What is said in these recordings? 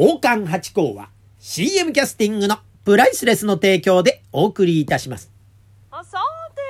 宝冠八甲は CM キャスティングのプライスレスの提供でお送りいたします。あさて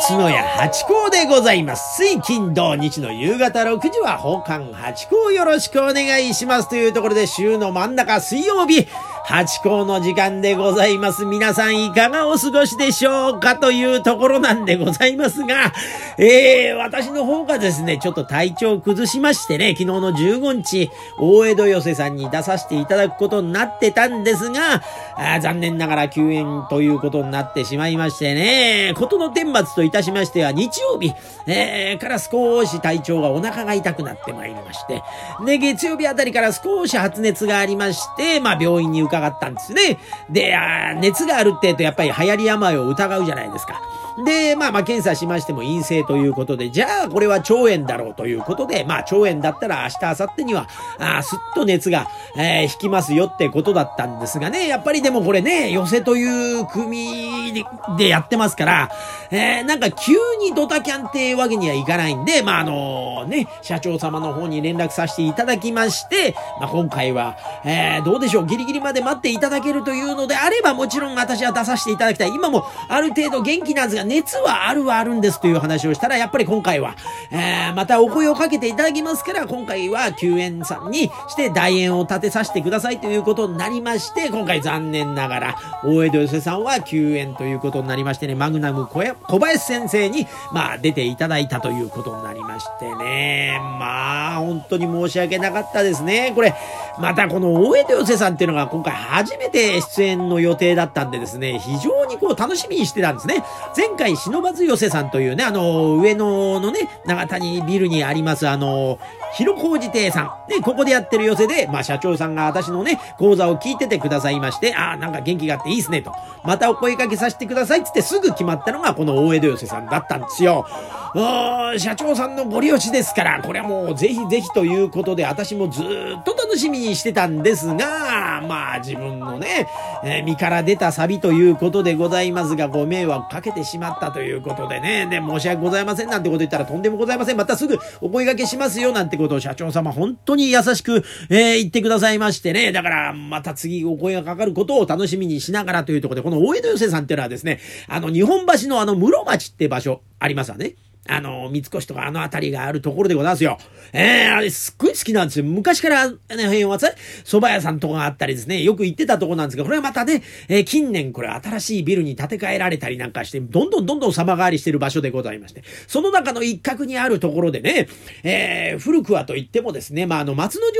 松野屋八甲でございます。水金土日の夕方6時は宝冠八甲よろしくお願いします。というところで週の真ん中水曜日、八甲の時間でございます。皆さんいかがお過ごしでしょうかというところなんでございますが、えー、私の方がですね、ちょっと体調を崩しましてね、昨日の15日、大江戸寄せさんに出させていただくことになってたんですが、あ残念ながら休園ということになってしまいましてね、ことの顛末といたしましては、日曜日、えーから少し体調がお腹が痛くなってまいりまして、で、月曜日あたりから少し発熱がありまして、まあ病院に伺ったんですね。で、熱があるってえとやっぱり流行り病を疑うじゃないですか。で、まあまあ検査しましても陰性ということで、じゃあこれは腸炎だろうということで、まあ腸炎だったら明日、明後日には、あすっと熱が、えー引きますよってことだったんですがね、やっぱりでもこれね、寄せという組ででやってますから、えーなんか急にドタキャンってわけにはいかないんで、まああのね、社長様の方に連絡させていただきまして、まあ今回は、えーどうでしょう、ギリギリまで待っていただけるというのであれば、もちろん私は出させていただきたい。今もある程度元気なんですが、熱はあるはあるんですという話をしたら、やっぱり今回は、えーまたお声をかけていただきますから、今回は救援さんにして大円を立てさせてくださいということになりまして、今回残念ながら、大江戸寄せさんは救援ということになりましてね、マグナム小小林先生に、まあ出ていただいたということになりましてね、まあ本当に申し訳なかったですね。これ、またこの大江戸寄せさんっていうのが今回初めて出演の予定だったんでですね、非常にこう楽しみにしてたんですね。前回、忍ばず寄せさんというね、あの、上野のね、長谷ビルにあります、あの、広小路亭さん。で、ここでやってる寄せで、まあ社長さんが私のね、講座を聞いててくださいまして、ああ、なんか元気があっていいですね、と。またお声掛けさせてくださいつってすぐ決まったのがこの大江戸寄せさんだったんですよ。うーん社長さんのご利用しですから、これはもうぜひぜひということで、私もずっと楽しみにしてたんですが、まあ自分のね、えー身から出たサビということでございますが、ご迷惑かけてしまったということでね、で、申し訳ございませんなんてこと言ったらとんでもございません。またすぐお声掛けしますよなんてことを社長様本当に優しく、えー言ってくださいましてね、だからまた次お声がかかることを楽しみにしながらというところで、この大江戸寄せさんっていうのはですね、あの日本橋のあの室町って場所ありますわね。あの、三越とかあの辺りがあるところでございますよ。ええあれすっごい好きなんですよ。昔から、ね、辺はさ蕎麦屋さんとかがあったりですね、よく行ってたとこなんですが、これはまたね、えー近年これ新しいビルに建て替えられたりなんかして、どんどんどんどん様変わりしてる場所でございまして、その中の一角にあるところでね、えー古くはと言ってもですね、まあ、あの、松之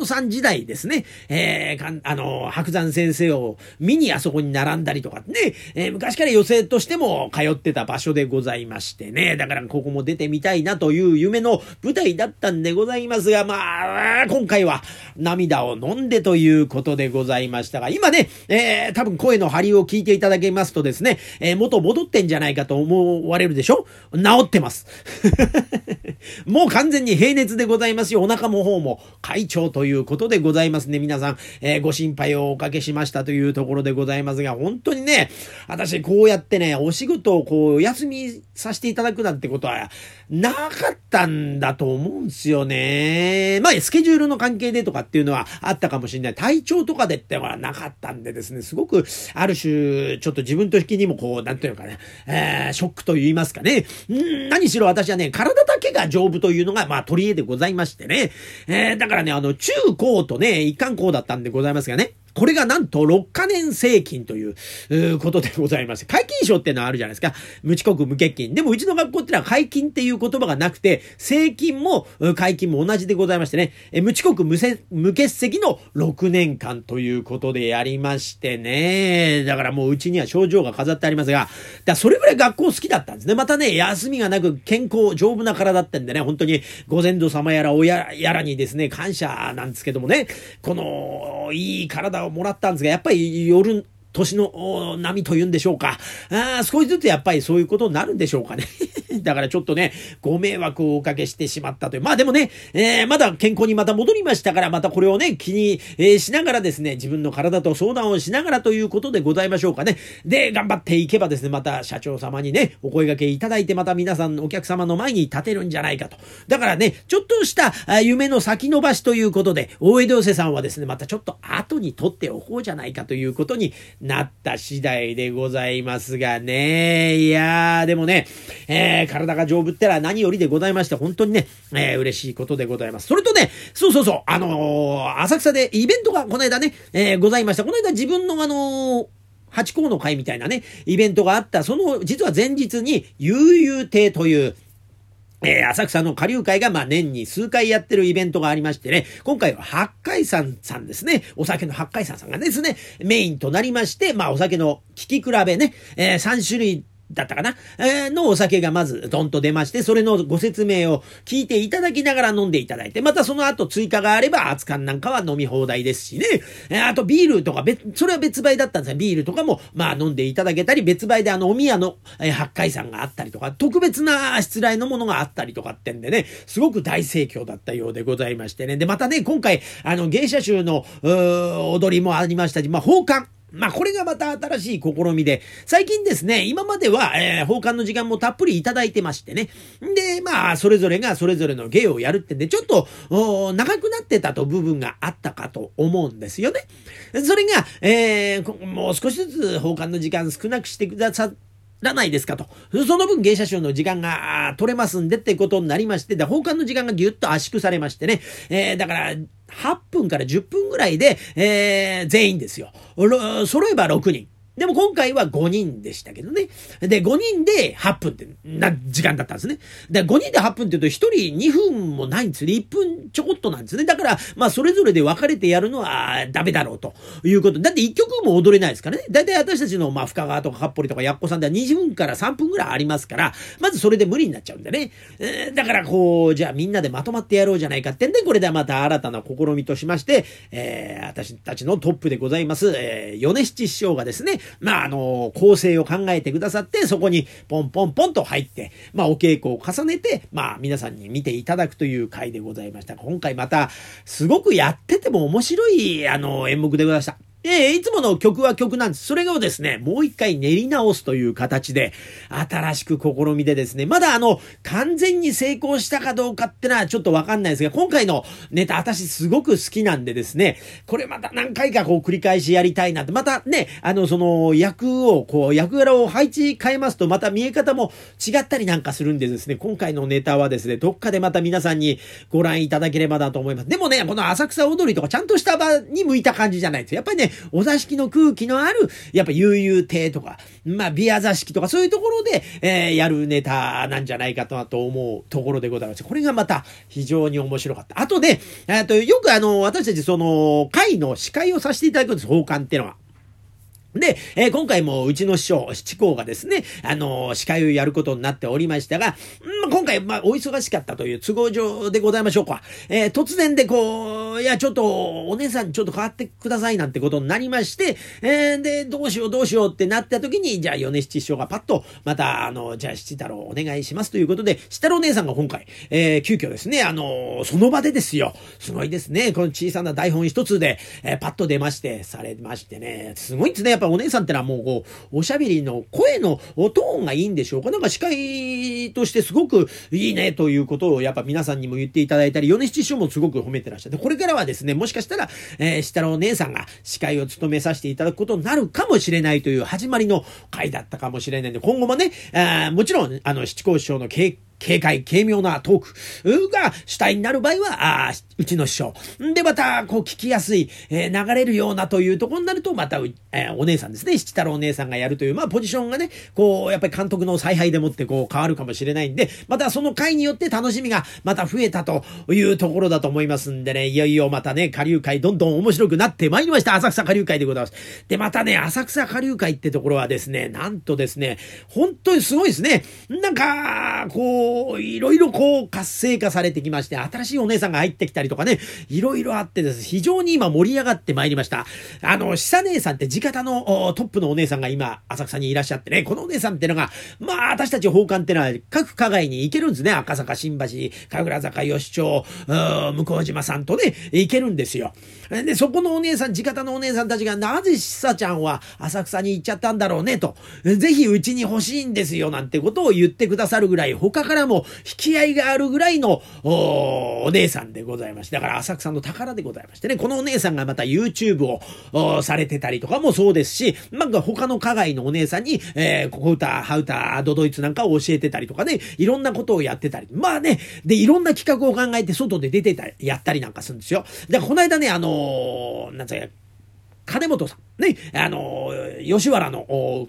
丞さん時代ですね、えーかんあの、白山先生を見にあそこに並んだりとかね、えー昔から寄席としても通ってた場所でございましてね、だからここも出てみたいなという夢の舞台だったんでございますが、まあ、今回は涙を飲んでということでございましたが、今ね、えー多分声の張りを聞いていただけますとですね、えー元戻ってんじゃないかと思われるでしょ？治ってます。もう完全に平熱でございますよ。お腹も方も快調ということでございますね。皆さん、えーご心配をおかけしましたというところでございますが、本当にね、私こうやってね、お仕事をこう、お休みさせていただくなんてことことは、なかったんだと思うんすよね。まあ、スケジュールの関係でとかっていうのはあったかもしれない。体調とかでってはなかったんでですね、すごく、ある種、ちょっと自分と引きにもこう、なんていうのかな、えーショックと言いますかね。ん何しろ私はね、体だけが丈夫というのが、まあ、取り柄でございましてね。えーだからね、あの、中高とね、一貫校だったんでございますがね。これがなんと6カ年生金ということでございまして、解禁賞っていうのはあるじゃないですか。無遅刻無欠勤。でもうちの学校ってのは解禁っていう言葉がなくて、生金も解禁も同じでございましてね、え無遅刻無せ無欠席の6年間ということでやりましてね。だからもううちには症状が飾ってありますが、だそれぐらい学校好きだったんですね。またね、休みがなく健康、丈夫な体だってんでね、本当にご先祖様やら親やらにですね、感謝なんですけどもね、この、いい体をもらったんですが、やっぱり夜、年の波というんでしょうか。あ少しずつやっぱりそういうことになるんでしょうかね。だからちょっとね、ご迷惑をおかけしてしまったという。まあでもね、えー、まだ健康にまた戻りましたから、またこれをね、気に、えー、しながらですね、自分の体と相談をしながらということでございましょうかね。で、頑張っていけばですね、また社長様にね、お声掛けいただいて、また皆さん、お客様の前に立てるんじゃないかと。だからね、ちょっとした夢の先延ばしということで、大江戸寄さんはですね、またちょっと後に取っておこうじゃないかということになった次第でございますがね。いやー、でもね、えー、体が丈夫ってのは何よりでございまして、本当にね、えー、嬉しいことでございます。それとね、そうそうそう、あのー、浅草でイベントがこの間ね、えー、ございました。この間自分のあのー八甲の会みたいなね、イベントがあった、その、実は前日に、悠々亭という、えー、浅草の下流会が、まあ、年に数回やってるイベントがありましてね、今回は八海山さんですね、お酒の八海山さんがですね、メインとなりまして、まあ、お酒の聞き比べね、えー、3種類だったかな、えー、のお酒がまずドンと出まして、それのご説明を聞いていただきながら飲んでいただいて、またその後追加があれば、熱燗なんかは飲み放題ですしね、えー、あとビールとか別、それは別売だったんですよ。ビールとかも、まあ飲んでいただけたり、別売であのお宮の、えー、八海山があったりとか、特別な失礼のものがあったりとかってんでね、すごく大盛況だったようでございましてね。で、またね、今回、あの芸者集の、踊りもありましたし、まあ、奉還。まあ、これがまた新しい試みで、最近ですね、今までは、えー、奉還の時間もたっぷりいただいてましてね。で、まあ、それぞれがそれぞれの芸をやるってんで、ちょっと、長くなってたと部分があったかと思うんですよね。それが、えー、もう少しずつ奉還の時間少なくしてくださってらないですかと。その分芸者賞の時間が取れますんでってことになりまして、で、奉還の時間がぎゅっと圧縮されましてね。えー、だから、8分から10分ぐらいで、えー、全員ですよ。揃えば6人。でも今回は5人でしたけどね。で、5人で8分ってな時間だったんですね。で、5人で8分って言うと1人2分もないんですね。1分ちょこっとなんですね。だから、まあそれぞれで分かれてやるのはダメだろうということ。だって1曲も踊れないですからね。だいたい私たちのまあ深川とかかっぽりとかやっこさんでは2分から3分ぐらいありますから、まずそれで無理になっちゃうんでね。えー、だからこう、じゃあみんなでまとまってやろうじゃないかってんで、これでまた新たな試みとしまして、えー、私たちのトップでございます、えー、米七師匠がですね、まあ、あの、構成を考えてくださって、そこにポンポンポンと入って、まあ、お稽古を重ねて、まあ、皆さんに見ていただくという回でございました。今回また、すごくやってても面白い、あの、演目でございました。えー、いつもの曲は曲なんです。それをですね、もう一回練り直すという形で、新しく試みでですね、まだあの、完全に成功したかどうかってのはちょっとわかんないですが、今回のネタ私すごく好きなんでですね、これまた何回かこう繰り返しやりたいなって、またね、あの、その役を、こう、役柄を配置変えますと、また見え方も違ったりなんかするんでですね、今回のネタはですね、どっかでまた皆さんにご覧いただければなと思います。でもね、この浅草踊りとかちゃんとした場に向いた感じじゃないですやっぱりね、お座敷の空気のある、やっぱ悠々亭とか、まあ、ビア座敷とかそういうところで、えー、やるネタなんじゃないかとと思うところでございます。これがまた非常に面白かった。あとで、えっと、よくあの、私たちその、会の司会をさせていただくんです、奉還っていうのは。で、えー、今回もうちの師匠、七公がですね、あのー、司会をやることになっておりましたが、うん、今回、まあ、お忙しかったという都合上でございましょうか。えー、突然でこう、いや、ちょっと、お姉さんちょっと変わってくださいなんてことになりまして、えー、で、どうしようどうしようってなった時に、じゃあ、米七師匠がパッと、また、あの、じゃあ、七太郎お願いしますということで、七太郎姉さんが今回、えー、急遽ですね、あのその場でですよ。すごいですね。この小さな台本一つで、えー、パッと出まして、されましてね、すごいですね。やっぱお姉さんってのはもうこう、おしゃべりの声のトーンがいいんでしょうか。なんか司会としてすごくいいねということをやっぱ皆さんにも言っていただいたり、米七師匠もすごく褒めてらっしゃって、これからはですね、もしかしたら、えー、下のお姉さんが司会を務めさせていただくことになるかもしれないという始まりの回だったかもしれないんで、今後もね、あもちろん、あの、七甲師匠の経験軽快、軽妙なトークが主体になる場合は、あうちの師匠。で、また、こう聞きやすい、えー、流れるようなというところになると、また、えー、お姉さんですね、七太郎お姉さんがやるという、まあ、ポジションがね、こう、やっぱり監督の采配でもってこう変わるかもしれないんで、またその回によって楽しみがまた増えたというところだと思いますんでね、いよいよまたね、下流会どんどん面白くなってまいりました。浅草下流会でございます。で、またね、浅草下流会ってところはですね、なんとですね、本当にすごいですね。なんか、こう、も、いろいろこう活性化されてきまして、新しいお姉さんが入ってきたりとかね、いろいろあってです。非常に今盛り上がってまいりました。あの、久姉さんって地方のトップのお姉さんが今、浅草にいらっしゃってね、このお姉さんってのが、まあ、私たち奉還ってのは各加害に行けるんですね。赤坂、新橋、神楽坂、吉町、向島さんとね、行けるんですよ。で、そこのお姉さん、地方のお姉さんたちが、なぜ久ちゃんは浅草に行っちゃったんだろうね、と。ぜひうちに欲しいんですよ、なんてことを言ってくださるぐらい、他からも引き合いがあるぐらいのお姉さんでございまして、だから浅草の宝でございましてね、このお姉さんがまた YouTube をされてたりとかもそうですし、なんか他の加害のお姉さんに、えー、ここ歌、ハウター、ドドイツなんかを教えてたりとかね、いろんなことをやってたり。まあね、で、いろんな企画を考えて外で出てたり、やったりなんかするんですよ。で、この間ね、あのー、なんつうか、金本さん、ね、あのー、吉原の、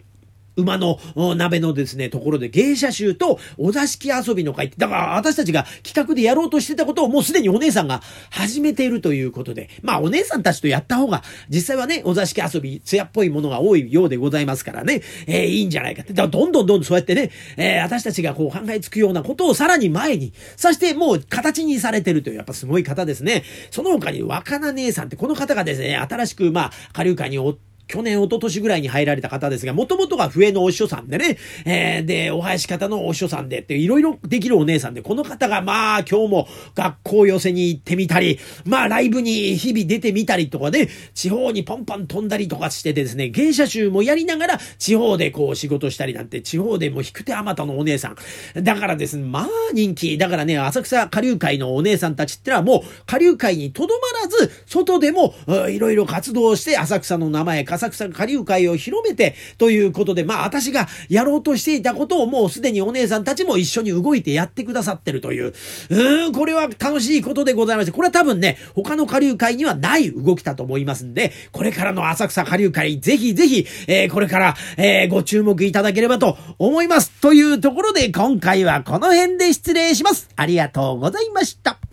馬の鍋のですね、ところで芸者集とお座敷遊びの会って、だから私たちが企画でやろうとしてたことをもうすでにお姉さんが始めているということで、まあお姉さんたちとやった方が、実際はね、お座敷遊び、艶っぽいものが多いようでございますからね、えー、いいんじゃないかって。だからどんどんどんどんそうやってね、えー、私たちがこう考えつくようなことをさらに前に、そしてもう形にされてるという、やっぱすごい方ですね。その他に若菜姉さんって、この方がですね、新しく、まあ、下流会におって、去年、一昨年ぐらいに入られた方ですが、もともとが笛のお師匠さんでね、えー、で、お囃子方のお師匠さんでって、いろいろできるお姉さんで、この方がまあ、今日も学校寄せに行ってみたり、まあ、ライブに日々出てみたりとかね、地方にポンポン飛んだりとかしてですね、芸者集もやりながら、地方でこう仕事したりなんて、地方でも引く手あまたのお姉さん。だからですね、まあ人気。だからね、浅草下流会のお姉さんたちってのはもう、下流会にとどまらず、外でも、いろいろ活動して、浅草の名前、浅草下流会会を広めてということで、まあ私がやろうとしていたことをもうすでにお姉さんたちも一緒に動いてやってくださってるという、うーん、これは楽しいことでございまして、これは多分ね、他の下流会にはない動きだと思いますんで、これからの浅草下流会、ぜひぜひ、えー、これから、えー、ご注目いただければと思います。というところで今回はこの辺で失礼します。ありがとうございました。